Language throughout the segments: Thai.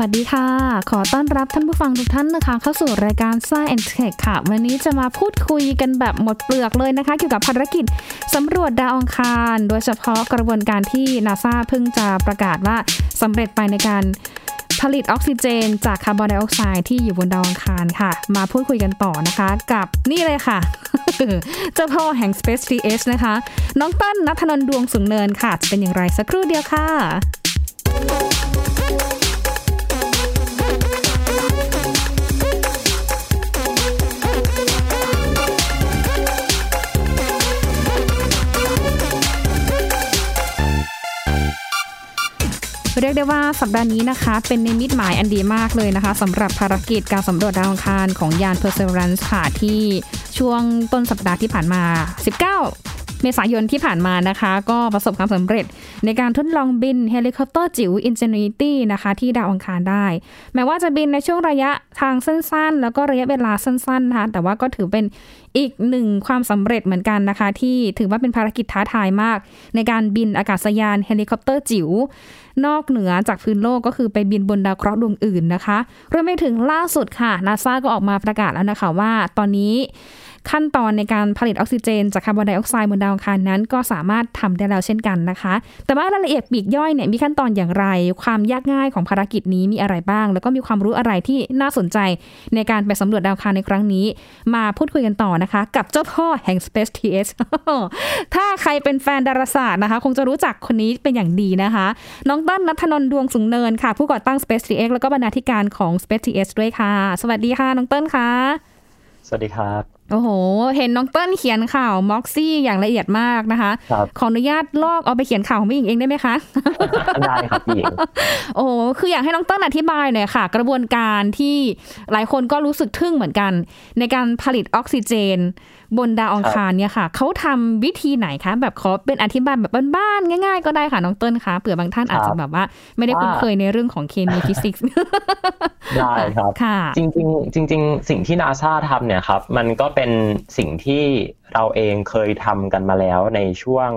วัสดีค่ะ ขอต้อนรับท่านผู้ฟังทุกท่านนะคะ เข้าสู่รายการ Science and Tech ค่ะ วันนี้จะมาพูดคุยกันแบบหมดเปลือกเลยนะคะ เกี่ยวกับภารกิจสำรวจดาวอังคาร โดยเฉพาะกระบวนการที่นาซาเพิ่งจะประกาศว่าสำเร็จไปในการผลิตออกซิเจน จากคาร์บอนไดออกไซด์ที่อยู่บนดาวอังคารค่ะ มาพูดคุยกันต่อนะคะ กับนี่เลยค่ะ เจ้าพ่อแห่ง Space TH นะคะ น้องต้นนัทนนดวงสุงเนินค่ะ จะเป็นอย่างไรสักครู่เดียวค่ะ เรียกได้ว่าสัปดาห์นี้นะคะ เป็นนิมิตหมายอันดีมากเลยนะคะสำหรับภารกิจการสำรวจดาวอังคารของยาน Perseverance ค่ะที่ช่วงต้นสัปดาห์ที่ผ่านมา 19 เมษายนที่ผ่านมานะคะ ก็ประสบความสำเร็จในการทดลองบินเฮลิคอปเตอร์จิ๋ว Ingenuity นะคะ ที่ดาวอังคารได้ แม้ว่าจะบินในช่วงระยะทางสั้นๆ แล้วก็ระยะเวลาสั้นๆนะคะแต่ว่าก็ถือเป็นอีกหนึ่งความสำเร็จเหมือนกันนะคะ ที่ถือว่าเป็นภารกิจท้าทายมาก ในการบินอากาศยานเฮลิคอปเตอร์จิ๋วนอกเหนือจากพื้นโลกก็คือไปบินบนดาวเคราะห์ดวงอื่นนะคะรวมไปถึงล่าสุดค่ะนาซาก็ออกมาประกาศแล้วนะคะว่าตอนนี้ ขั้นตอนในการผลิตออกซิเจน จากคาร์บอนไดออกไซด์บนดาวอังคารนั้น ก็สามารถทำได้แล้วเช่นกันนะคะ แต่ว่ารายละเอียดปลีกย่อยเนี่ยมีขั้นตอนอย่างไร ความยากง่ายของภารกิจนี้มีอะไรบ้าง แล้วก็มีความรู้อะไรที่น่าสนใจในการไปสำรวจดาวอังคารในครั้งนี้ มาพูดคุยกันต่อนะคะ กับเจ้าพ่อแห่ง Space TH ถ้าใครเป็นแฟนดาราศาสตร์นะคะ คงจะรู้จักคนนี้เป็นอย่างดีนะคะ น้องต้นนัทนนท์ดวงสุงเนินค่ะ ผู้ก่อตั้ง Space TX แล้วก็บรรณาธิการของ Space TH ด้วยค่ะ สวัสดีค่ะน้องเต้นค่ะ สวัสดีครับ โอ้โห เห็นน้องเต้นเขียนข่าวม็อกซี่อย่างละเอียดมากนะคะครับขออนุญาตลอกเอาไปเขียนข่าวของพี่หญิงเองได้ไหมคะ ได้ครับพี่หญิงโอ้โห คืออยากให้น้องเต้นอธิบายหน่อยค่ะ กระบวนการที่หลายคนก็รู้สึกทึ่งเหมือนกัน ในการผลิตออกซิเจน บนดาวอังคารเนี่ยค่ะ เขาทำวิธีไหนคะ แบบขอเป็นอธิบายแบบบ้านๆง่าย ๆ ก็ได้ค่ะน้องเต้นคะเผื่อบางท่านอาจจะแบบว่า ไม่ได้คุ้นเคยในเรื่องของเคมีฟิสิกส์ได้ครับค่ะจริงๆจริง ๆ สิ่งที่นาซาทำเนี่ยครับมันก็เป็นสิ่งที่เราเองเคยทำกันมาแล้วในช่วง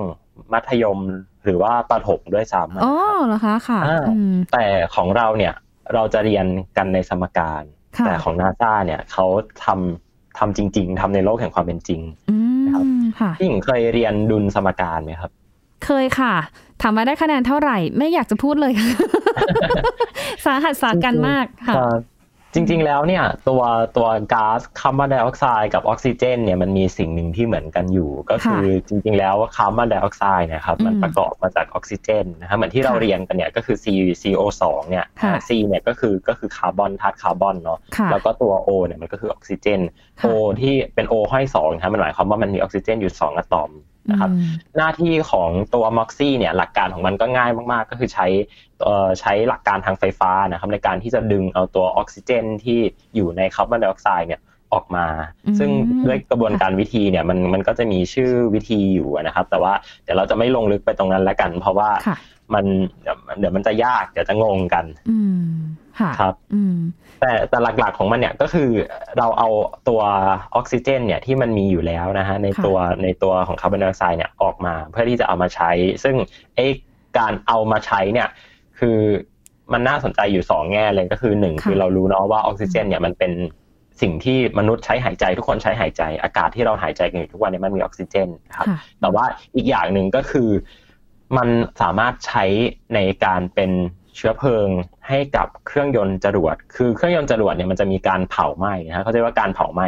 มัธยมหรือว่าประถมด้วยซ้ำนะอ๋อครับเหรอคะค่ะอ่าอืมแต่ของเราเนี่ยเราจะเรียนกันในสมการค่ะแต่ของนาซาเนี่ยเขาทำทำจริง ๆทำในโลกแห่งความเป็นจริงอืครับมค่ะพี่หญิงเคยเรียนดุลสมการไหมครับ เคยค่ะถามว่าได้คะแนนเท่าไหร่ ไม่อยากจะพูดเลย สาหัสสากันมากค่ะครับ จริง ๆ แล้วเนี่ยตัวตัวก๊าซคาร์บอนไดออกไซด์กับออกซิเจนเนี่ยมันมีสิ่งหนึ่งที่เหมือนกันอยู่ ก็คือจริง ๆ แล้วคาร์บอนไดออกไซด์เนะครับมันอืมประกอบมาจากออกซิเจนนะครับเหมือนที่เราค่ะเรียนกันเนี่ยก็คือ C CO2 เนี่ยค่ะ C เนี่ยก็คือก็คือคาร์บอนธาตุคาร์บอนเนาะค่ะแล้วก็ตัว O เนี่ยมันก็คือออกซิเจนค่ะ O ที่เป็น O ห้อยสองนะครับมันหมายความว่ามันมีออกซิเจนอยู่สองอะตอม นะครับอืมหน้าที่ของตัว MOXIE เนี่ยหลักการของมันก็ง่ายมากๆ ก็คือใช้เอ่อใช้หลักการทางไฟฟ้านะครับในการที่จะดึงเอาตัวออกซิเจนที่อยู่ในคาร์บอนไดออกไซด์เนี่ยออกมาอืมซึ่งด้วยกระบวนการวิธีเนี่ยมันมันก็จะมีชื่อวิธีอยู่นะครับ แต่ว่าเดี๋ยวเราจะไม่ลงลึกไปตรงนั้นแล้วกัน เพราะว่าค่ะ มันเดี๋ยวเดี๋ยวมันจะยากเดี๋ยวจะงงกันอืมค่ะครับอืมแต่แต่หลักๆของมันเนี่ยก็คือเราเอาตัวออกซิเจน เนี่ยที่มันมีอยู่แล้วนะฮะในค่ะตัวในตัวของคาร์บอนไดออกไซด์เนี่ยออกมาเพื่อที่จะเอามาใช้ ซึ่งไอ้การเอามาใช้เนี่ย คือมันน่าสนใจอยู่สองแง่เลยก็คือหนึ่งค่ะคือเรารู้เนาะว่าออกซิเจน เนี่ยมันเป็นสิ่งที่มนุษย์ใช้หายใจทุกคนใช้หายใจ อากาศที่เราหายใจกันอยู่ทุกวันเนี้มันมีออกซิเจนนะครับค่ะแต่ว่าอีกอย่างหนึ่งก็คือ มันสามารถใช้ในการเป็นเชื้อเพลิงให้กับเครื่องยนต์จรวด คือเครื่องยนต์จรวดเนี่ยมันจะมีการเผาไหม้นะฮะเขาเรียกว่าการเผาไหม้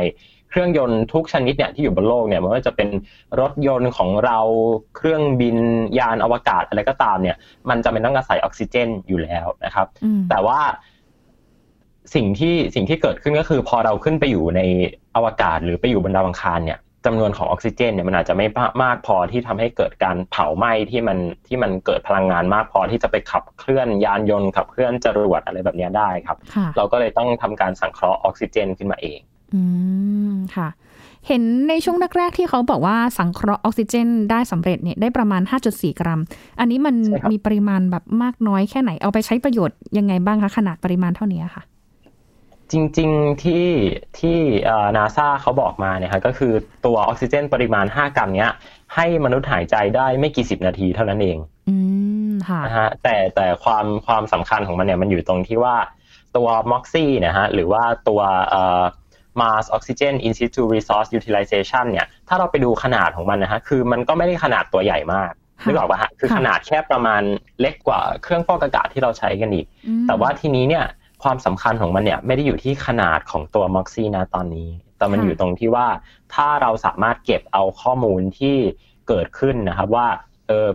เครื่องยนต์ทุกชนิดเนี่ยที่อยู่บนโลกเนี่ยไม่ว่าจะเป็นรถยนต์ของเราเครื่องบินยานอวกาศอะไรก็ตามเนี่ย มันจะเป็นต้องอาศัยออกซิเจนอยู่แล้วนะครับอืมแต่ว่าสิ่งที่สิ่งที่เกิดขึ้นก็คือพอเราขึ้นไปอยู่ในอวกาศหรือไปอยู่บนดาวอังคารเนี่ย จำนวนของออกซิเจนเนี่ยมันอาจจะไม่มากพอที่ทำให้เกิดการเผาไหม้ที่มันที่มันเกิดพลังงานมากพอที่จะไปขับเคลื่อนยานยนต์ขับเคลื่อนจรวดอะไรแบบเนี้ยได้ครับค่ะเราก็เลยต้องทำการสังเคราะห์ออกซิเจนขึ้นมาเอง อืมค่ะ เห็นในช่วงแรกๆที่เขาบอกว่าสังเคราะห์ออกซิเจน ได้สำเร็จเนี่ยได้ประมาณ 5.4 กรัม อันนี้มันใช่ครับมีปริมาณแบบมากน้อยแค่ไหนเอาไปใช้ประโยชน์ยังไงบ้างคะขนาดปริมาณเท่านี้ค่ะ จริงๆที่ที่นาซาเขาบอกมาเนี่ยครับก็คือตัวออกซิเจนปริมาณ 5 กรัมเนี้ย ให้มนุษย์หายใจได้ไม่กี่สิบนาทีเท่านั้นเอง อืมค่ะนะฮะแต่แต่ความความสำคัญของมันเนี่ยมันอยู่ตรงที่ว่าตัว MOXIE นะฮะหรือว่าตัวเอ่อ Mars Oxygen In situ Resource Utilization เนี่ย ถ้าเราไปดูขนาดของมันนะฮะ คือมันก็ไม่ได้ขนาดตัวใหญ่มากนึกออกปะฮะ คือขนาดแค่ประมาณเล็กกว่าเครื่องฟอกอากาศที่เราใช้กันอีก แต่ว่าทีนี้เนี่ย ความสำคัญของมันเนี่ยไม่ได้อยู่ที่ขนาดของตัว MOXIE นะตอนนี้ แต่มันอยู่ตรงที่ว่าถ้าเราสามารถเก็บเอาข้อมูลที่เกิดขึ้นนะครับว่าเออ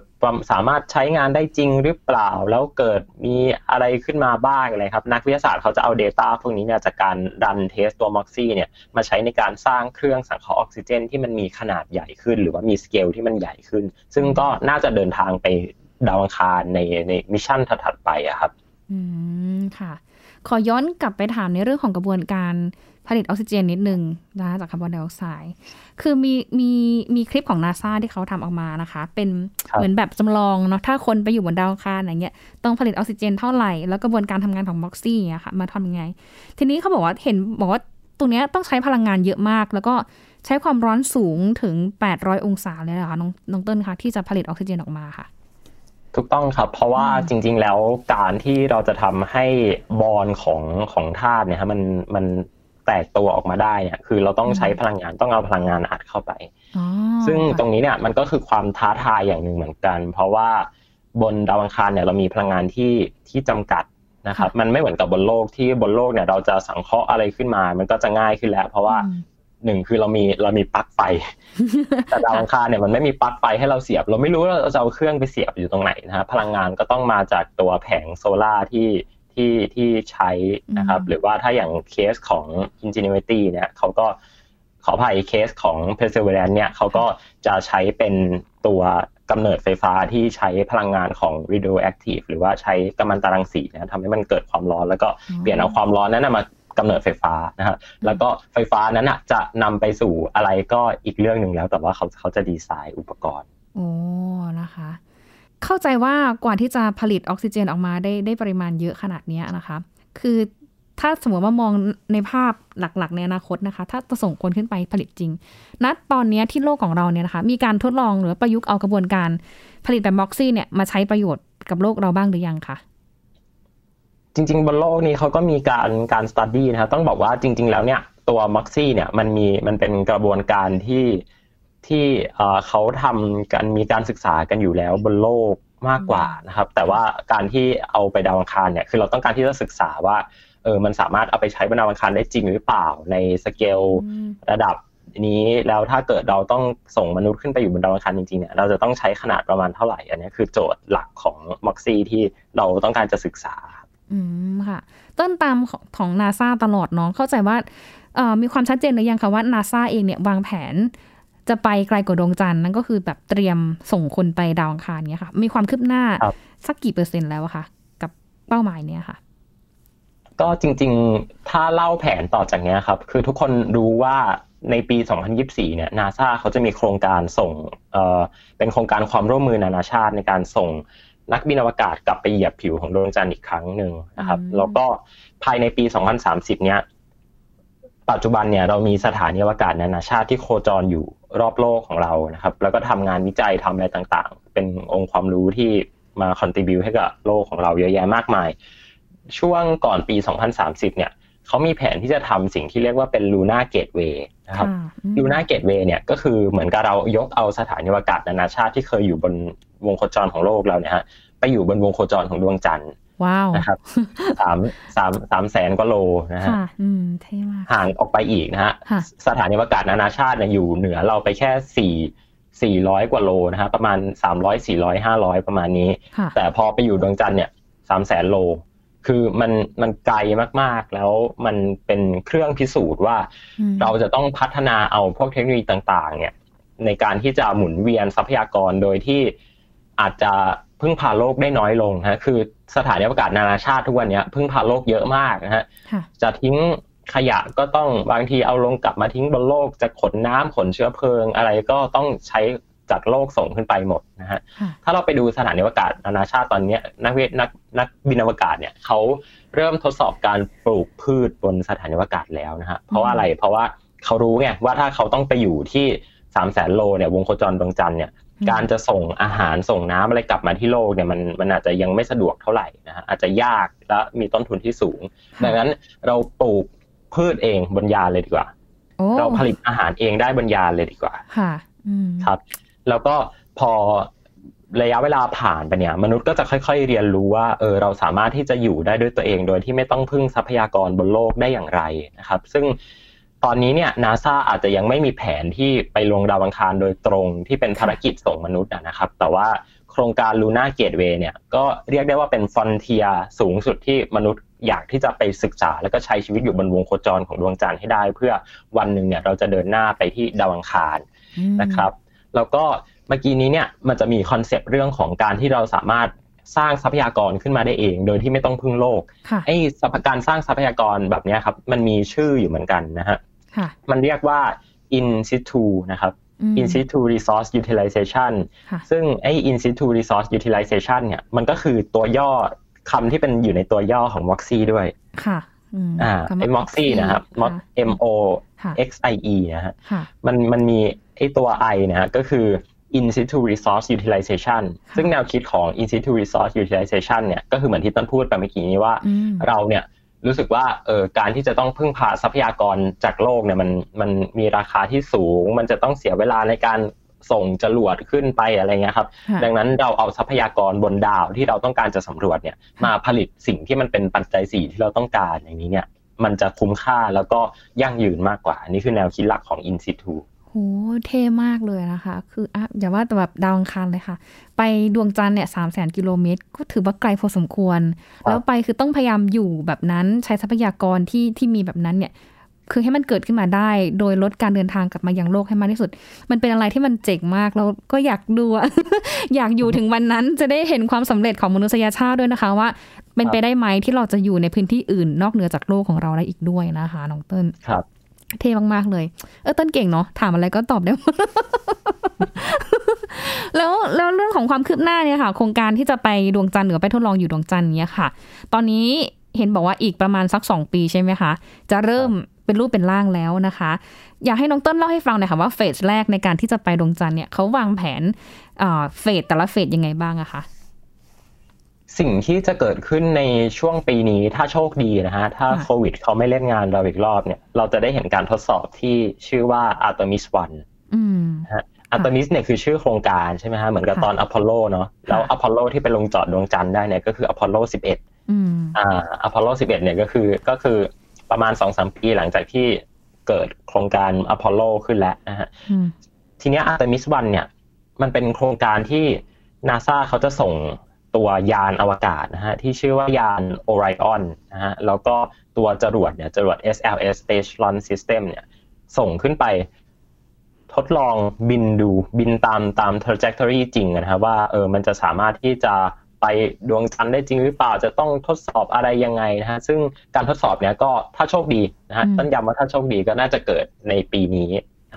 สามารถใช้งานได้จริงหรือเปล่า แล้วเกิดมีอะไรขึ้นมาบ้างอะไรครับ นักวิทยาศาสตร์เขาจะเอา Data พวกนี้เนี่ยจากการดันเทสตัว MOXIE เนี่ยมาใช้ในการสร้างเครื่องสังเคราะห์ออกซิเจน ที่มันมีขนาดใหญ่ขึ้น หรือว่ามีสเกลที่มันใหญ่ขึ้น ซึ่งก็น่าจะเดินทางไปดาวอังคารในใน mission ถัดๆไปอะครับ อืมค่ะ ขอย้อนกลับไปถามในเรื่องของกระบวนการผลิตออกซิเจนนิดนึงนะจากคาร์บอนไดออกไซด์ คือมีมีมีคลิปของนาซาที่เขาทำออกมานะคะ เป็นเหมือนแบบจำลองเนาะ ถ้าคนไปอยู่บนดาวอังคารอะไรเงี้ย ต้องผลิตออกซิเจนเท่าไหร่ แล้วกระบวนการทำงานของ MOXIE อะค่ะ มาทำยังไง ทีนี้เขาบอกว่าเห็นบอกว่าตรงนี้ต้องใช้พลังงานเยอะมาก แล้วก็ใช้ความร้อนสูงถึง 800 องศาเลยนะคะน้องน้องเติ้ลคะที่จะผลิตออกซิเจนออกมาค่ะ ถูกต้องครับ เพราะว่าจริง ๆ แล้วการที่เราจะทำให้บอลของของธาตุเนี่ยมันมันแตกตัวออกมาได้เนี่ยคือเราต้องใช้พลังงานต้องเอาพลังงานอัดเข้าไป ซึ่งตรงนี้เนี่ยมันก็คือความท้าทายอย่างหนึ่งเหมือนกัน เพราะว่าบนดาวอังคารเนี่ยเรามีพลังงานที่ที่จำกัดนะครับ มันไม่เหมือนกับบนโลกที่บนโลกเนี่ยเราจะสังเคราะห์อะไรขึ้นมา มันก็จะง่ายขึ้นแล้ว เพราะว่า หนึ่งคือเรามีเรามีปลั๊กไฟ แต่ดาวอังคารเนี่ยมันไม่มีปลั๊กไฟให้เราเสียบ เราไม่รู้ว่าเราจะเอาเครื่องไปเสียบอยู่ตรงไหนนะฮะพลังงานก็ต้องมาจากตัวแผงโซล่าที่ที่ที่ใช้นะครับ หรือว่าถ้าอย่างเคสของ Ingenuity เนี่ยเขาก็ขออภัยเคสของ Perseverance เนี่ยเขาก็จะใช้เป็นตัวกำเนิดไฟฟ้าที่ใช้พลังงานของ radioactive หรือว่าใช้กัมมันตรังสีนะทำให้มันเกิดความร้อน แล้วก็เปลี่ยนเอาความร้อนนั้นมา กำเนิดไฟฟ้านะฮะแล้วก็ไฟฟ้านั้นจะนำไปสู่อะไรก็อีกเรื่องหนึ่งแล้ว แต่ว่าเขาเขาจะดีไซน์อุปกรณ์โอ้นะคะ เข้าใจว่ากว่าที่จะผลิตออกซิเจนออกมาได้ได้ปริมาณเยอะขนาดนี้นะคะ คือถ้าสมมติว่ามองในภาพหลัก ๆ ในอนาคตนะคะ ถ้าจะส่งคนขึ้นไปผลิตจริงณตอนนี้ที่โลกของเราเนี่ยนะคะ มีการทดลองหรือประยุกต์เอากระบวนการผลิตแบบม็อกซี่เนี่ยมาใช้ประโยชน์กับโลกเราบ้างหรือยังคะ จริง ๆ บนโลกนี้เขาก็มีการการสตูดี้นะครับต้องบอกว่าจริง ๆ แล้วเนี่ยตัวม็อกซี่เนี่ยมันมีมันเป็นกระบวนการที่ที่เขาทำกันมีการศึกษากันอยู่แล้วบนโลกมากกว่านะครับ แต่ว่าการที่เอาไปดาวอังคารเนี่ยคือเราต้องการที่จะศึกษาว่าเออมันสามารถเอาไปใช้บนดาวอังคารได้จริงหรือเปล่าในสเกลระดับนี้แล้วถ้าเกิดเราต้องส่งมนุษย์ขึ้นไปอยู่บนดาวอังคารจริงๆเนี่ยเราจะต้องใช้ขนาดประมาณเท่าไหร่ อันนี้คือโจทย์หลักของม็อกซี่ที่เราต้องการจะศึกษา อืมค่ะ ต้นตามของนาซาตลอดน้องเข้าใจว่ามีความชัดเจนหรือยังคะว่านาซาเองเนี่ยวางแผนจะไปไกลกว่าดวงจันทร์นั่นก็คือแบบเตรียมส่งคนไปดาวอังคารเนี้ยค่ะ มีความคืบหน้าสักกี่เปอร์เซ็นต์แล้วคะกับเป้าหมายเนี้ยค่ะ ก็จริงๆ ถ้าเล่าแผนต่อจากนี้ครับ คือทุกคนรู้ว่าในปี 2024 เนี่ยนาซาเขาจะมีโครงการส่งเอ่อเป็นโครงการความร่วมมือนานาชาติในการส่ง นักบินอวกาศกลับไปเหยียบผิวของดวงจันทร์อีกครั้งหนึ่งนะครับ แล้วก็ภายในปี 2030 เนี้ยปัจจุบันเนี่ยเรามีสถานีอวกาศนานาชาติที่โคจรอยู่รอบโลกของเรานะครับ แล้วก็ทำงานวิจัยทำอะไรต่างๆ เป็นองค์ความรู้ที่มาคอนติบิวให้กับโลกของเราเยอะแยะมากมาย ช่วงก่อนปี 2030 เนี่ยเขามีแผนที่จะทำสิ่งที่เรียกว่าเป็นลูน่าเกตเวย์นะครับลูน่าเกตเวย์เนี่ยก็คือเหมือนกับเรายกเอาสถานีอวกาศนานาชาติที่เคยอยู่บนวงโคจรของโลกเราเนี่ยฮะ ไปอยู่บนวงโคจรของดวงจันทร์ว้าวนะครับสามสามสามแสนกว่าโลนะฮะห่างออกไปอีกนะฮะสถานีอวกาศนานาชาติเนี่ยอยู่เหนือเราไปแค่สี่สี่ร้อยกว่าโลนะฮะประมาณสามร้อยสี่ร้อยห้าร้อยประมาณนี้ แต่พอไปอยู่ดวงจันทร์เนี่ยสามแสนโล คือมันมันไกลมากๆ แล้วมันเป็นเครื่องพิสูจน์ว่า เราจะต้องพัฒนาเอาพวกเทคโนโลยีต่าง ๆ เนี่ย ในการที่จะหมุนเวียนทรัพยากรโดยที่อาจจะ พึ่งพาโลกได้น้อยลงฮะคือสถานีอวกาศนานาชาติทุกวันนี้พึ่งพาโลกเยอะมากนะฮะจะทิ้งขยะก็ต้องบางทีเอาลงกลับมาทิ้งบนโลกจะขนน้ำขนเชื้อเพลิง อะไรก็ต้องใช้จากโลกส่งขึ้นไปหมดนะฮะถ้าเราไปดูสถานีอวกาศนานาชาติตอนนี้นักวินักนักบินอวกาศเนี่ยเขาเริ่มทดสอบการปลูกพืชบนสถานีอวกาศแล้วนะฮะเพราะว่าอะไรเพราะว่าเขารู้ไงว่าถ้าเขาต้องไปอยู่ที่สามแสนโลเนี่ยวงโคจรดวงจันทร์เนี่ย การจะส่งอาหารส่งน้ำอะไรกลับมาที่โลกเนี่ยมันมันอาจจะยังไม่สะดวกเท่าไหร่นะฮะอาจจะยากและมีต้นทุนที่สูง ดังนั้นเราปลูกพืชเองบนยานเลยดีกว่า เราผลิตอาหารเองได้บนยานเลยดีกว่าค่ะครับ แล้วก็พอระยะเวลาผ่านไปเนี่ย มนุษย์ก็จะค่อย ๆ เรียนรู้ว่าเออเราสามารถที่จะอยู่ได้ด้วยตัวเองโดยที่ไม่ต้องพึ่งทรัพยากรบนโลกได้อย่างไรนะครับ ซึ่ง ตอนนี้เนี่ยนาซาอาจจะยังไม่มีแผนที่ไปลงดาวอังคารโดยตรงที่เป็นภารกิจส่งมนุษย์นะครับ แต่ว่าโครงการลูน่าเกตเวย์เนี่ยก็เรียกได้ว่าเป็นฟอนเทียสูงสุดที่มนุษย์อยากที่จะไปศึกษา แล้วก็ใช้ชีวิตอยู่บนวงโคจรของดวงจันทร์ให้ได้ เพื่อวันหนึ่งเนี่ยเราจะเดินหน้าไปที่ดาวอังคารนะครับ แล้วก็เมื่อกี้นี้เนี่ยมันจะมีคอนเซปต์เรื่องของการที่เราสามารถ สร้างทรัพยากรขึ้นมาได้เอง โดยที่ไม่ต้องพึ่งโลกไอ้การสร้างทรัพยากรแบบนี้ครับ มันมีชื่ออยู่เหมือนกันนะฮะมันเรียกว่า in situ นะครับ in situ resource utilization ซึ่งไอ้ in situ resource utilization เนี่ยมันก็คือตัวย่อคำที่เป็นอยู่ในตัวย่อของ MOXIE ด้วยค่ะอ่าไอ้ MOXIE นะครับ M O X I E นะฮะมันมันมีไอ้ตัว I นะฮะก็คือ in situ resource utilization ซึ่งแนวคิดของ in situ resource utilization เนี่ยก็คือเหมือนที่ต้นพูดไปเมื่อกี้นี้ว่าเราเนี่ยรู้สึกว่าเออการที่จะต้องพึ่งพาทรัพยากรจากโลกเนี่ยมันมันมีราคาที่สูง มันจะต้องเสียเวลาในการส่งจรวดขึ้นไปอะไรเงี้ยครับ ดังนั้นเราเอาทรัพยากรบนดาวที่เราต้องการจะสำรวจเนี่ยมาผลิตสิ่งที่มันเป็นปัจจัยสี่ที่เราต้องการอย่างนี้เนี่ยมันจะคุ้มค่าแล้วก็ยั่งยืนมากกว่า นี่คือแนวคิดหลักของ In situ โห เท่มากเลยนะคะ คืออะอย่าว่าแต่แบบดาวอังคารเลยค่ะ ไปดวงจันทร์เนี่ยสามแสนกิโลเมตร ก็ถือว่าไกลพอสมควร แล้วไปคือต้องพยายามอยู่แบบนั้นใช้ทรัพยากรที่ที่มีแบบนั้นเนี่ย คือให้มันเกิดขึ้นมาได้ โดยลดการเดินทางกลับมายังโลกให้มากที่สุด มันเป็นอะไรที่มันเจ๋งมากแล้วก็อยากดูอยากอยู่ถึงวันนั้นจะได้เห็นความสำเร็จของมนุษยชาติด้วยนะคะว่า เป็นไปได้ไหมที่เราจะอยู่ในพื้นที่อื่น นอกเหนือจากโลกของเราได้อีกด้วยนะคะน้องเติ้ลครับ เท่มากๆเลย เออต้นเก่งเนาะถามอะไรก็ตอบได้หมดแล้วแล้วเรื่องของความคืบหน้าเนี่ยค่ะ โครงการที่จะไปดวงจันทร์หรือไปทดลองอยู่ดวงจันทร์เนี้ยค่ะ ตอนนี้เห็นบอกว่าอีกประมาณสักสองปีใช่ไหมคะ จะเริ่มเป็นรูปเป็นร่างแล้วนะคะ อยากให้น้องต้นเล่าให้ฟังหน่อยค่ะว่าเฟสแรกในการที่จะไปดวงจันทร์เนี่ยเขาวางแผนเฟสแต่ละเฟสยังไงบ้างอะคะ สิ่งที่จะเกิดขึ้นในช่วงปีนี้ถ้าโชคดีนะฮะ ถ้าโควิดเขาไม่เล่นงานเราอีกรอบเนี่ย เราจะได้เห็นการทดสอบที่ชื่อว่า Artemis 1ฮะ Artemis เนี่ยคือชื่อโครงการใช่ไหมฮะ เหมือนกับตอนอพอลโลเนาะ แล้วอพอลโลที่ไปลงจอดดวงจันทร์ได้เนี่ยก็คืออพอลโล 11อ่าอพอลโล 11 เนี่ยก็คือก็คือประมาณสองสามปีหลังจากที่เกิดโครงการอพอลโลขึ้นแล้วนะฮะ ทีนี้ Artemis 1เนี่ย มันเป็นโครงการที่นาซาเขาจะส่ง ตัวยานอวกาศนะฮะที่ชื่อว่ายานโอไรออนนะฮะแล้วก็ตัวจรวดเนี่ยจรวด SLS Space Launch System เนี่ยส่งขึ้นไปทดลองบินดูบินตามตาม trajectory จริงนะฮะว่าเออมันจะสามารถที่จะไปดวงจันทร์ได้จริงหรือเปล่าจะต้องทดสอบอะไรยังไงนะฮะซึ่งการทดสอบเนี้ยก็ถ้าโชคดีนะฮะต้นย้ำว่าถ้าโชคดีก็น่าจะเกิดในปีนี้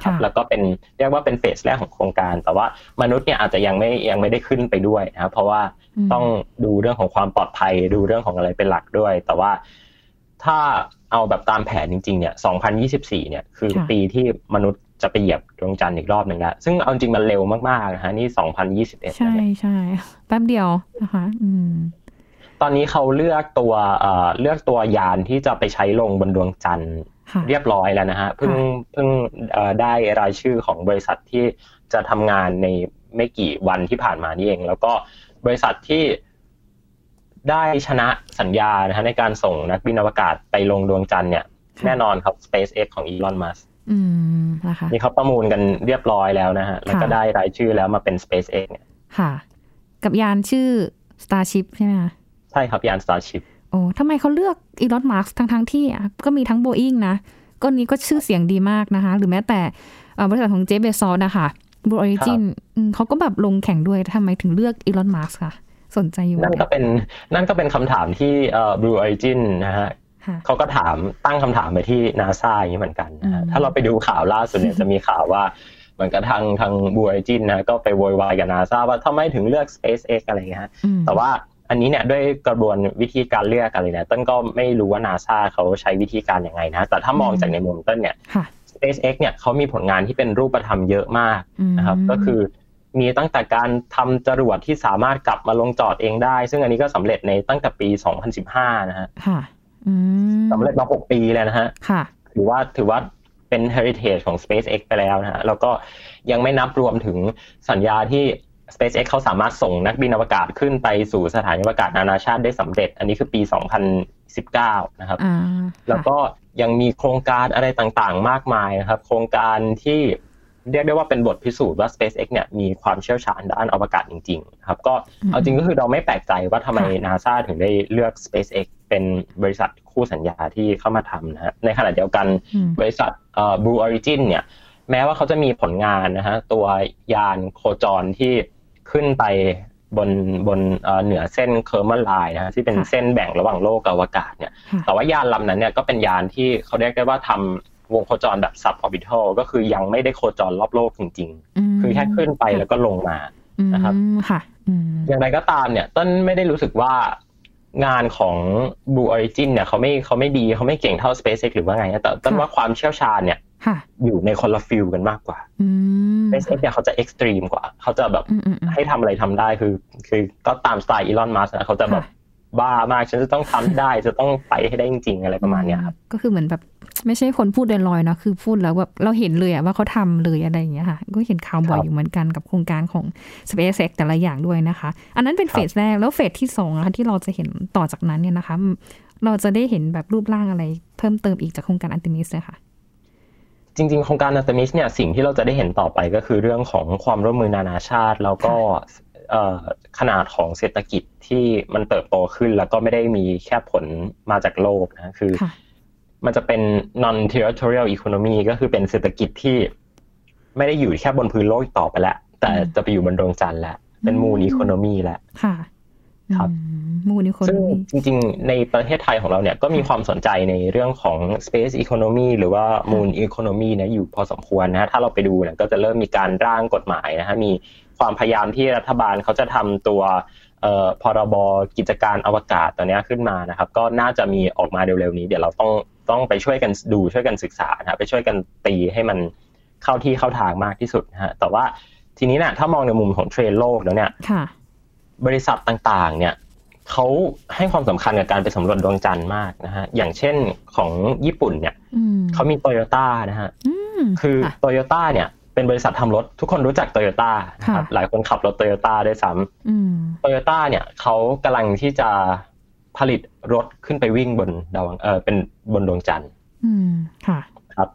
ครับแล้วก็เป็นเรียกว่าเป็นเฟสแรกของโครงการ แต่ว่ามนุษย์เนี่ยอาจจะยังไม่ยังไม่ได้ขึ้นไปด้วยนะครับเพราะว่า ต้องดูเรื่องของความปลอดภัยดูเรื่องของอะไรเป็นหลักด้วย แต่ว่าถ้าเอาแบบตามแผนจริงๆเนี่ย 2024 เนี่ย คือปีที่มนุษย์จะไปเหยียบดวงจันทร์อีกรอบหนึ่งแล้ว ซึ่งเอาจริงมันเร็วมากๆนะฮะ นี่ 2021 ใช่ใช่แป๊บเดียวนะคะอืมตอนนี้เขาเลือกตัวเอ่อเลือกตัวยานที่จะไปใช้ลงบนดวงจันทร์เรียบร้อยแล้วนะฮะ เพิ่งเพิ่งได้รายชื่อของบริษัทที่จะทำงานในไม่กี่วันที่ผ่านมานี่เอง แล้วก็ บริษัทที่ได้ชนะสัญญานะฮะในการส่งนักบินอวกาศไปลงดวงจันทร์เนี่ย แน่นอนครับ SpaceX ของอีลอนมัสอืมนะคะนี่เขาประมูลกันเรียบร้อยแล้วนะฮะ แล้วก็ได้รายชื่อแล้วมาเป็น SpaceX เนี่ยค่ะ กับยานชื่อ Starship ใช่ไหมคะใช่ครับยาน Starship โอ้ทำไมเขาเลือกอีลอนมัสก์ทั้งทั้งที่ก็มีทั้งโบอิงนะก็นี้ก็ชื่อเสียงดีมากนะคะ หรือแม้แต่บริษัทของเจฟเบซอสนะคะ Blue Origin เขาก็แบบลงแข่งด้วยทำไมถึงเลือกอีลอนมัสก์ค่ะ สนใจอยู่ นั่นก็เป็นนั่นก็เป็นคำถามที่ Blue Origin นะฮะเขาก็ถามตั้งคำถามไปที่นาซาอย่างนี้เหมือนกันนะฮะถ้าเราไปดูข่าวล่าสุดเนี่ยจะมีข่าวว่าเหมือนกับทางทางบูไอจินนะก็ไปโวยวายกับนาซาว่าทำไมถึงเลือก SpaceX อะไรเงี้ยแต่ว่าอันนี้เนี่ยด้วยกระบวนวิธีการเลือกอะไรเนี่ยต้นก็ไม่รู้ว่านาซาเขาใช้วิธีการยังไงนะ แต่ถ้ามองจากในมุมต้นเนี่ย SpaceX เนี่ยเขามีผลงานที่เป็นรูปธรรมเยอะมากนะครับ ก็คือมีตั้งแต่การทำจรวดที่สามารถกลับมาลงจอดเองได้ ซึ่งอันนี้ก็สำเร็จในตั้งแต่ปี 2015 นะฮะค่ะอืมสำเร็จมา 6 ปีแล้วนะฮะค่ะถือว่าถือว่าเป็น heritage ของ SpaceX ไปแล้วนะฮะ แล้วก็ยังไม่นับรวมถึงสัญญาที่ SpaceX เขาสามารถส่งนักบินอวกาศขึ้นไปสู่สถานีอวกาศนานาชาติได้สำเร็จ อันนี้คือปี 2019 นะครับอ่าแล้วก็ ยังมีโครงการอะไรต่างๆ มากมายนะครับ โครงการที่เรียกได้ว่าเป็นบทพิสูจน์ว่า SpaceX เนี่ยมีความเชี่ยวชาญด้านอวกาศจริงๆครับก็เอาจริงก็คือเราไม่แปลกใจว่าทำไม NASA ถึงได้เลือก SpaceX เป็นบริษัทคู่สัญญาที่เข้ามาทำนะฮะในขณะเดียวกันอืมบริษัทเอ่อ Blue Origin เนี่ยแม้ว่าเขาจะมีผลงานนะฮะตัวยานโคจรที่ขึ้นไป บนบนเอ่อเหนือเส้น Kármán line นะฮะที่เป็นค่ะเส้นแบ่งระหว่างโลกกับอวกาศเนี่ยค่ะแต่ว่ายานลำนั้นเนี่ยก็เป็นยานที่เขาเรียกได้ว่าทำวงโคจรแบบ sub orbital ก็คือยังไม่ได้โคจรรอบโลกจริงๆคือแค่ขึ้นไปแล้วก็ลงมานะครับอืมค่ะอืมอย่างไรก็ตามเนี่ยต้นไม่ได้รู้สึกว่างานของ Blue Origin เนี่ยเขาไม่เขาไม่ดีเขาไม่เก่งเท่า SpaceX หรือว่าไงนะแต่ต้นค่ะว่าความเชี่ยวชาญเนี่ยค่ะ อยู่ในคนละฟิลกันมากกว่าอืม SpaceX เนี่ยเขาจะ extreme กว่า เขาจะแบบอืมอืมอืมให้ทำอะไรทำได้คือ คือก็ตามสไตล์อีลอนมัสนะเขาจะแบบค่ะบ้ามากฉันจะต้องทำให้ได้จะต้องไปให้ได้จริงๆอะไรประมาณเนี้ยครับก็คือเหมือนแบบไม่ใช่คนพูดลอยๆเนาะคือพูดแล้วแบบเราเห็นเลยอะว่าเขาทำเลยอะไรอย่างเงี้ยค่ะ ก็เห็นข่าวบ่อยครับอยู่เหมือนกันกับโครงการของ SpaceX แต่ละอย่างด้วยนะคะ อันนั้นเป็นครับเฟสแรกแล้วเฟสที่สองนะคะที่เราจะเห็นต่อจากนั้นเนี่ยนะคะ เราจะได้เห็นแบบรูปร่างอะไรเพิ่มเติมอีกจากโครงการอันติมิสเลยค่ะ จริงๆโครงการอัตมิสเนี่ยสิ่งที่เราจะได้เห็นต่อไปก็คือเรื่องของความร่วมมือนานาชาติ แล้วก็เอ่อขนาดของเศรษฐกิจที่มันเติบโตขึ้น แล้วก็ไม่ได้มีแค่ผลมาจากโลกนะคือค่ะมันจะเป็น non territorial economy ก็คือเป็นเศรษฐกิจที่ไม่ได้อยู่แค่บนพื้นโลกอีกต่อไปแล้วแต่อืมจะไปอยู่บนดวงจันทร์แล้วเป็นอืม moon economy แล้ว ค่ะครับมูนิคนซึ่งนี้จริงๆ ในประเทศไทยของเราเนี่ยก็มีความสนใจในเรื่องของ space economy หรือว่า moon economy นะอยู่พอสมควรนะฮะถ้าเราไปดูเนี่ยก็จะเริ่มมีการร่างกฎหมายนะฮะมีความพยายามที่รัฐบาลเขาจะทำตัวเอ่อพรบกิจการอวกาศตัวเนี้ยขึ้นมานะครับ ก็น่าจะมีออกมาเร็วๆนี้ เดี๋ยวเราต้องต้องไปช่วยกันดูช่วยกันศึกษานะฮะไปช่วยกันตีให้มันเข้าที่เข้าทางมากที่สุดนะฮะแต่ว่าทีนี้เนี่ยถ้ามองในมุมของเทรนด์โลกแล้วเนี่ยค่ะ บริษัทต่างๆ เนี่ยเขาให้ความสำคัญกับการไปสำรวจดวงจันทร์มากนะฮะ อย่างเช่นของญี่ปุ่นเนี่ยอืมเขามีโตโยต้านะฮะอืมคือค่ะโตโยต้าเนี่ยเป็นบริษัททำรถทุกคนรู้จักโตโยต้านะครับค่ะหลายคนขับรถโตโยต้าด้วยซ้อืมำโตโยต้าเนี่ยเขากำลังที่จะผลิตรถขึ้นไปวิ่งบนดาวอังเออเป็นบนดวงจันทร์อืมค่ะ ครับ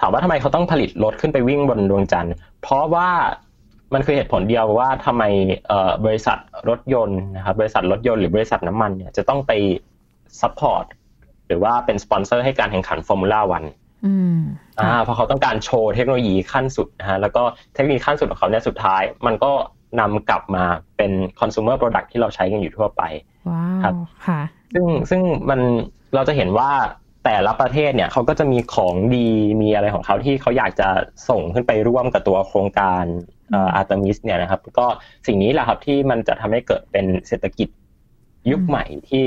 ถามว่าทำไมเขาต้องผลิตรถขึ้นไปวิ่งบนดวงจันทร์ เพราะว่า มันคือเหตุผลเดียวว่าทำไมเอ่อบริษัทรถยนต์นะครับบริษัทรถยนต์หรือบริษัทน้ำมันเนี่ยจะต้องไป support หรือว่าเป็นสปอนเซอร์ให้การแข่งขันฟอร์มูล่าวันอืมอ่าเพราะเขาต้องการโชว์เทคโนโลยีขั้นสุดนะฮะแล้วก็เทคโนโลยีขั้นสุดของเขาเนี่ยสุดท้าย มันก็นำกลับมาเป็น consumer product ที่เราใช้กันอยู่ทั่วไปว้าครัวบค่ะ ซึ่งซึ่งมันเราจะเห็นว่าแต่ละประเทศเนี่ยเขาก็จะมีของดีมีอะไรของเขาที่เขาอยากจะส่งขึ้นไปร่วมกับตัวโครงการ อาร์ตมิสเนี่ยนะครับ ก็สิ่งนี้แหละครับที่มันจะทำให้เกิดเป็นเศรษฐกิจยุคใหม่ที่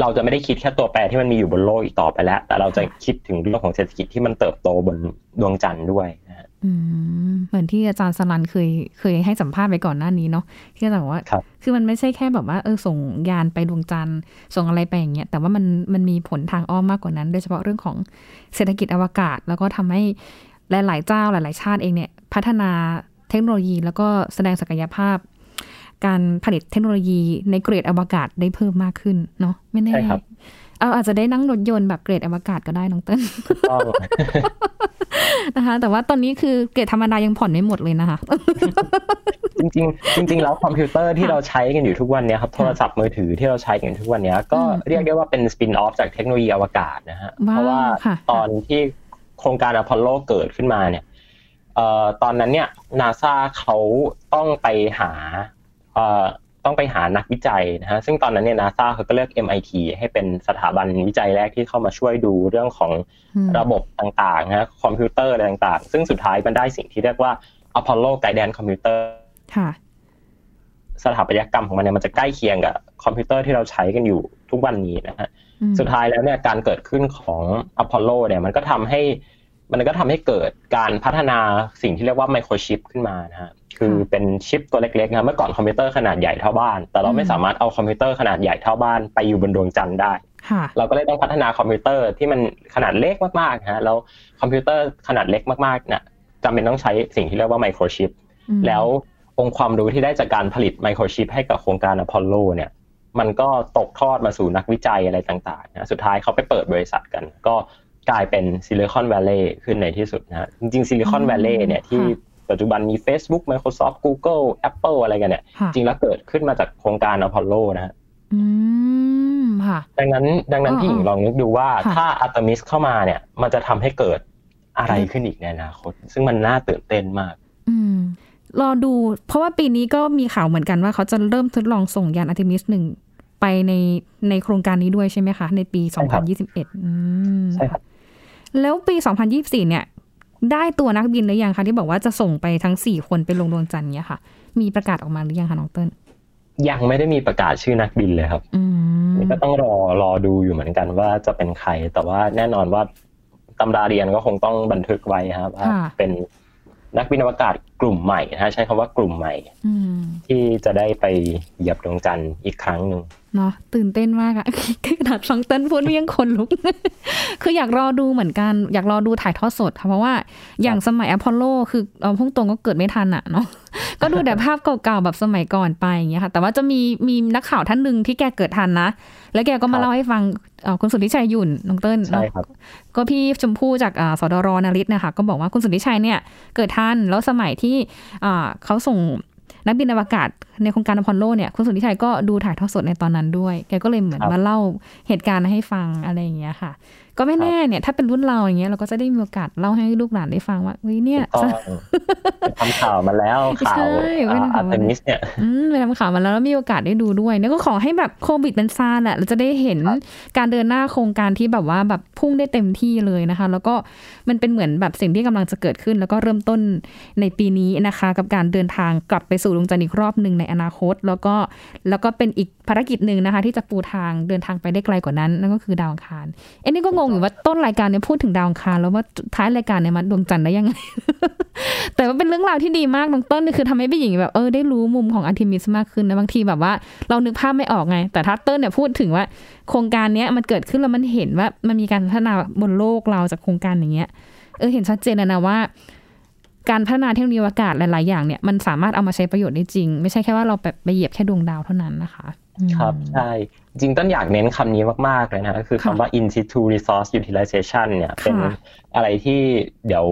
เราจะไม่ได้คิดแค่ตัวแปรที่มันมีอยู่บนโลกอีกต่อไปแล้ว แต่เราจะคิดถึงเรื่องของเศรษฐกิจที่มันเติบโตบนดวงจันทร์ด้วยนะฮะอืมเหมือนที่อาจารย์สลันเคยเคยให้สัมภาษณ์ไปก่อนหน้านี้เนาะที่อาจารย์บอกว่าครับคือมันไม่ใช่แค่แบบว่าเออส่งยานไปดวงจันทร์ส่งอะไรไปอย่างเงี้ยแต่ว่ามันมันมีผลทางอ้อมมากกว่านั้น โดยเฉพาะเรื่องของเศรษฐกิจอวกาศ แล้วก็ทำให้หลาย ๆ เจ้าหลาย ๆ ชาติเองเนี่ย พัฒนาเทคโนโลยี แล้วก็แสดงศักยภาพ การผลิตเทคโนโลยีในเกรดอวกาศได้เพิ่มมากขึ้นเนาะไม่แน่ใช่ครับเอาอาจจะได้นั่งรถยนต์แบบเกรดอวกาศก็ได้น้องเต้นต้องนะคะ แต่ว่าตอนนี้คือเกรดธรรมดายังผ่อนไม่หมดเลยนะคะ จริงๆจริงๆแล้วคอมพิวเตอร์ที่ค่ะเราใช้กันอยู่ทุกวันเนี้ยครับโทรศัพท์มือถือที่เราใช้กันอยู่ทุกวันเนี้ยก็อืมเรียกได้ว่าเป็น spin-off จากเทคโนโลยีอวกาศนะฮะว้าวเพราะว่าค่ะตอนที่โครงการอพอลโลเกิดขึ้นมาเนี่ยเอ่อ ตอนนั้นเนี่ยนาซาเขาต้องไปหาเอ่อต้องไปหานักวิจัยนะฮะซึ่งตอนนั้นเนี่ยนาซาเขาก็เลือก MIT ให้เป็นสถาบันวิจัยแรกที่เข้ามาช่วยดูเรื่องของอืมระบบต่างๆนะคอมพิวเตอร์อะไรต่างๆ ซึ่งสุดท้ายมันได้สิ่งที่เรียกว่า Apollo Guidance Computer ค่ะสถาปัตยกรรมของมันเนี่ยมันจะใกล้เคียงกับคอมพิวเตอร์ที่เราใช้กันอยู่ทุกวันนี้นะฮะอืมสุดท้ายแล้วเนี่ยการเกิดขึ้นของ Apollo เนี่ยมันก็ทำให้ มันก็ทำให้เกิดการพัฒนาสิ่งที่เรียกว่าไมโครชิปขึ้นมานะฮะคือเป็นชิปตัวเล็กๆนะเมื่อก่อนคอมพิวเตอร์ขนาดใหญ่เท่าบ้าน แต่เราไม่สามารถเอาคอมพิวเตอร์ขนาดใหญ่เท่าบ้านไปอยู่บนดวงจันทร์ได้ เราก็เลยต้องพัฒนาคอมพิวเตอร์ที่มันขนาดเล็กมากๆฮะแล้วคอมพิวเตอร์ขนาดเล็กมากๆเนี่ยจำเป็นต้องใช้สิ่งที่เรียกว่าไมโครชิปแล้วองค์ความรู้ที่ได้จากการผลิตไมโครชิปให้กับโครงการอพอลโลเนี่ยมันก็ตกทอดมาสู่นักวิจัยอะไรต่างๆนะสุดท้ายเขาไปเปิดบริษัทกัน ก็ กลายเป็นซิลิคอนแวลลีย์ขึ้นในที่สุดนะจริงๆซิลิคอนแวลลีย์เนี่ยที่ปัจจุบันมี Facebook Microsoft Google Apple อะไรกันเนี่ย จริงแล้วเกิดขึ้นมาจากโครงการอพอลโลนะฮะดังนั้นดังนั้นพี่หญิงลองนึกดูว่าถ้าอาร์ทิมิสเข้ามาเนี่ย มันจะทำให้เกิดอะไรขึ้นอีกในอนาคต ซึ่งมันน่าตื่นเต้นมากอืมรอดู เพราะว่าปีนี้ก็มีข่าวเหมือนกันว่าเขาจะเริ่มทดลองส่งยานอาร์ทิมิสหนึ่งไปในในโครงการนี้ด้วยใช่ไหมคะ ในปี 2021อืมใช่ครับ แล้วปี 2024 เนี่ย ได้ตัวนักบินหรือยังคะที่บอกว่าจะส่งไปทั้งสี่คนไปลงดวงจันทร์เนี่ยค่ะ มีประกาศออกมาหรือยังคะน้องเติ้ลยังไม่ได้มีประกาศชื่อนักบินเลยครับนี่ก็ต้องรอรอดูอยู่เหมือนกันว่าจะเป็นใคร แต่ว่าแน่นอนว่าตำราเรียนก็คงต้องบันทึกไว้ครับว่าเป็น นักบินอวกาศกลุ่มใหม่นะใช้คำว่ากลุ่มใหม่ที่จะได้ไปเหยียบดวงจันทร์อีกครั้งหนึ่งเนาะตื่นเต้นมากอะขนาดฟังเต้นพูดยังคนลุก คืออยากรอดูเหมือนกัน อยากรอดูถ่ายทอดสดค่ะเพราะว่าอย่างสมัยอพอลโล คือเอาพุ่งตรงก็เกิดไม่ทันอะเนาะ ก็ดูแต่ภาพเก่าๆแบบสมัยก่อนไปอย่างเงี้ยค่ะ แต่ว่าจะมีมีนักข่าวท่านหนึ่งที่แกเกิดทันนะ แล้วแกก็มาเล่าให้ฟังคุณสุทธิชัยยุ่นน้องเติ้ลใช่ครับก็พี่ชมพู่จากสดรนาริศนะคะก็บอกว่าคุณสุทธิชัยเนี่ยเกิดทันแล้วสมัยที่เขาส่งนักบินอวกาศในโครงการอพอลโลเนี่ยคุณสุทธิชัยก็ดูถ่ายทอดสดในตอนนั้นด้วย แกก็เลยเหมือนมาเล่าเหตุการณ์ให้ฟังอะไรอย่างเงี้ยค่ะ ก็ไม่แน่เนี่ย ถ้าเป็นรุ่นเราอย่างเงี้ยเราก็จะได้มีโอกาสเล่าให้ลูกหลานได้ฟังว่าเฮ้ยเนี่ยทำข่าวมาแล้วข่าวอาร์เทมิสเนี่ยไปทำข่าวมาแล้วแล้วมีโอกาสได้ดูด้วยเนี่ยก็ขอให้แบบโควิดมันซาแหละเราจะได้เห็นการเดินหน้าโครงการที่แบบว่าแบบพุ่งได้เต็มที่เลยนะคะ แล้วก็มันเป็นเหมือนแบบสิ่งที่กำลังจะเกิดขึ้น แล้วก็เริ่มต้นในปีนี้นะคะ กับการเดินทางกลับไปสู่ดวงจันทร์อีกรอบหนึ่งในอนาคต แล้วก็แล้วก็เป็นอีกภารกิจหนึ่งนะคะ ที่จะปูทางเดินทางไปได้ไกลกว่านั้นนั่นก็คือดาวอังคารเออนี่ก็งงอยู่ว่าต้นรายการเนี่ยพูดถึงดาวอังคารแล้วว่าท้ายรายการเนี่ยมันดวงจันทร์ได้ยังไง แต่ว่าเป็นเรื่องราวที่ดีมากน้องต้นคือทำให้พี่หญิงแบบเออได้รู้มุมของอาร์ทิมิสมากขึ้นนะบางทีแบบว่า เรานึกภาพไม่ออกไง แต่ทัตเตอร์เนี่ยพูดถึงว่า โครงการเนี้ยมันเกิดขึ้นแล้วมันเห็นว่ามันมีการพัฒนาบนโลกเราจากโครงการอย่างเงี้ย เออเห็นชัดเจนนะว่าการพัฒนาเทคโนโลยีอากาศหลาย ๆ อย่างเนี่ยมันสามารถเอามาใช้ประโยชน์ได้จริง ไม่ใช่แค่ว่าเราแบบไปเหยียบแค่ดวงดาวเท่านั้นนะคะ ครับใช่จริงต้นอยากเน้นคำนี้มาก ๆ เลยนะคือคำว่า in situ resource utilization เนี่ยเป็นอะไรที่เดี๋ยว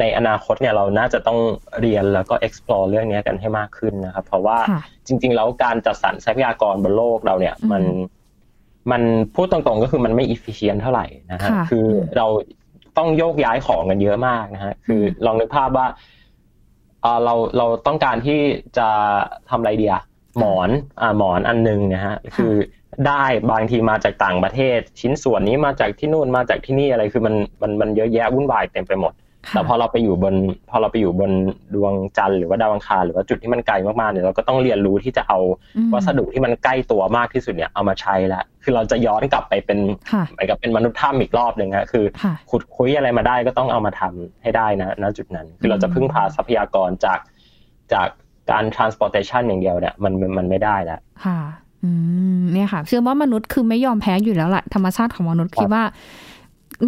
ในอนาคตเนี่ยเราน่าจะต้องเรียนแล้วก็ explore เรื่องนี้กันให้มากขึ้นนะครับ เพราะว่าจริง ๆ แล้วการจัดสรรทรัพยากรบนโลกเราเนี่ยมันมันพูดตรงๆก็คือมันไม่ efficient เท่าไหร่นะฮะคือเราต้องโยกย้ายของกันเยอะมากนะฮะคือลองนึกภาพว่าเราเราต้องการที่จะทำอะไรเดีย หมอนอ่าหมอนอันนึงนะฮะคือได้บางทีมาจากต่างประเทศ ชิ้นส่วนนี้มาจากที่นู่นมาจากที่นี่อะไรคือมันมันมันเยอะแยะวุ่นวายเต็มไปหมด แต่พอเราไปอยู่บน พอเราไปอยู่บนดวงจันทร์หรือว่าดาวอังคารหรือว่าจุดที่มันไกลมากๆเนี่ยเราก็ต้องเรียนรู้ที่จะเอาวัสดุที่มันใกล้ตัวมากที่สุดเนี่ยเอามาใช้แล้วคือเราจะย้อนกลับไปเป็นเหมือนกับเป็นมนุษย์ถ้ำอีกรอบหนึ่งฮะคือขุดคุยอะไรมาได้ก็ต้องเอามาทำให้ได้นะณจุดนั้น คือเราจะพึ่งพาทรัพยากรจากจาก การ transportation อย่างเดียวเนี่ยมันมันไม่ได้แล้วค่ะอืมเนี่ยค่ะ เชื่อว่ามนุษย์คือไม่ยอมแพ้อยู่แล้วแหละธรรมชาติของมนุษย์คิดว่า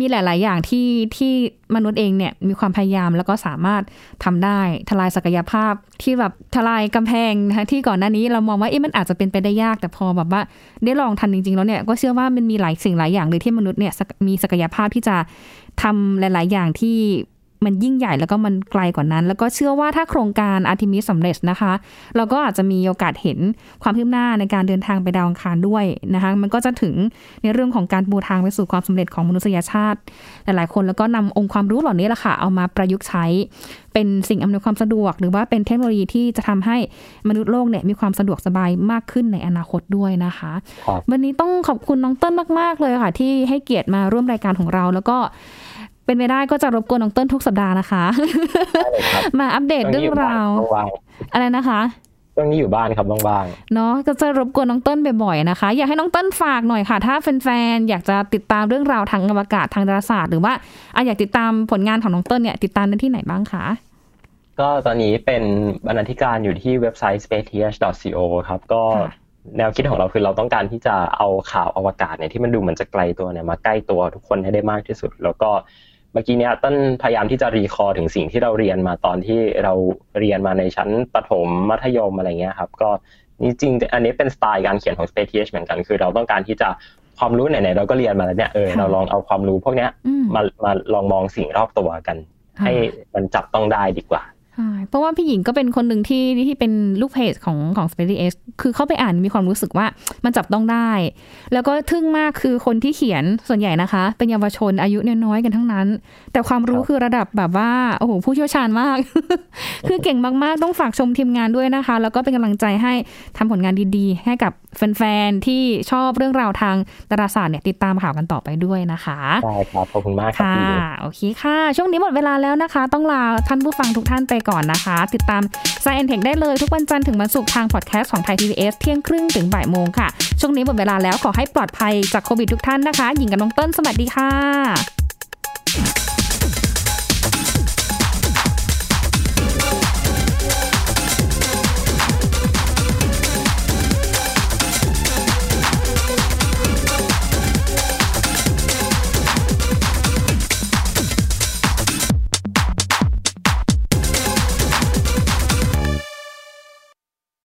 มีหลาย ๆ อย่างที่ที่มนุษย์เองเนี่ย มีความพยายามแล้วก็สามารถทำได้ ทลายศักยภาพที่แบบทลายกำแพงนะคะที่ก่อนหน้านี้เรามองว่าเอ๊ะมันอาจจะเป็นไปได้ยาก แต่พอแบบว่า ได้ลองทันจริง ๆ แล้วเนี่ยก็เชื่อว่ามันมีหลายสิ่งหลายอย่างเลยที่มนุษย์เนี่ยมีศักยภาพที่จะทำหลาย ๆ อย่างที่ มันยิ่งใหญ่แล้วก็มันไกลกว่านั้น แล้วก็เชื่อว่าถ้าโครงการอาร์ทิมิสสำเร็จนะคะ เราก็อาจจะมีโอกาสเห็นความคืบหน้าในการเดินทางไปดาวอังคารด้วยนะคะ มันก็จะถึงในเรื่องของการปูทางไปสู่ความสำเร็จของมนุษยชาติ หลาย ๆ คนแล้วก็นำองค์ความรู้เหล่านี้แหละค่ะเอามาประยุกต์ใช้ เป็นสิ่งอำนวยความสะดวก หรือว่าเป็นเทคโนโลยีที่จะทำให้มนุษย์โลกเนี่ยมีความสะดวกสบายมากขึ้นในอนาคตด้วยนะคะ วันนี้ต้องขอบคุณน้องเต้นมาก ๆ เลยค่ะ ที่ให้เกียรติมาร่วมรายการของเราแล้วก็ เป็นไปได้ก็จะรบกวนน้องเติ้ลทุกสัปดาห์นะคะ มาอัปเดตเรื่องราว อะไรนะคะช่วงนี้อยู่บ้านครับบ้างเนาะก็จะรบกวนน้องเต้นบ่อยๆนะคะ อยากให้น้องเต้นฝากหน่อยค่ะ ถ้าแฟนๆอยากจะติดตามเรื่องราวทางอวกาศทางดาราศาสตร์ หรือว่าอะอยากติดตามผลงานของน้องเต้นเนี่ยติดตามได้ที่ไหนบ้างคะๆก็ตอนนี้เป็นบรรณาธิการอยู่ที่เว็บไซต์ spaceth.co ครับ ก็ค่ะแนวคิดของเราคือเราต้องการที่จะเอาข่าวอวกาศเนี่ยที่มันดูเหมือนจะไกลตัวเนี่ยมาใกล้ตัวทุกคนให้ได้มากที่สุด แล้วก็ เมื่อกี้เนี่ยต้นพยายามที่จะรีคอร์ถึงสิ่งที่เราเรียนมาตอนที่เราเรียนมาในชั้นประถมมัธยมอะไรเงี้ยครับก็นี่จริงอันนี้เป็นสไตล์การเขียนของ Space TH เหมือนกันคือเราต้องการที่จะความรู้ไหนๆเราก็เรียนมาแล้วเนี่ยเออค่ะเราลองเอาความรู้พวกเนี้ยอืมมามาลองมองสิ่งรอบตัวกัน ให้มันจับต้องได้ดีกว่าใช่ เพราะว่าพี่หญิงก็เป็นคนหนึ่งที่ที่เป็นลูกเพจของของ Space X คือเข้าไปอ่านมีความรู้สึกว่ามันจับต้องได้ แล้วก็ทึ่งมากคือคนที่เขียนส่วนใหญ่นะคะ เป็นเยาวชนอายุน้อยๆกันทั้งนั้น แต่ความรู้ครับคือระดับแบบว่าโอ้โหผู้เชี่ยวชาญมาก คือเก่งมากๆ ต้องฝากชมทีมงานด้วยนะคะ แล้วก็เป็นกำลังใจให้ทำผลงานดีๆ ให้กับแฟนๆที่ชอบเรื่องราวทางดาราศาสตร์เนี่ยติดตามข่าวกันต่อไปด้วยนะคะได้ครับขอบคุณมากครับค่ะพี่โอเคค่ะ ช่วงนี้หมดเวลาแล้วนะคะ ต้องลาท่านผู้ฟังทุกท่านไปก่อนนะคะ ติดตาม s ซเอนเทคได้เลยทุกวันจันทร์ถึงวันศุกร์ทางพอดแคสต์ของไทย PBS เที่ยงครึ่งถึงบ่ายโมงค่ะ ช่วงนี้หมดเวลาแล้วขอให้ปลอดภัยจากโควิดทุกท่านนะคะ หญิงกับน้องเต้นสวัสดีค่ะ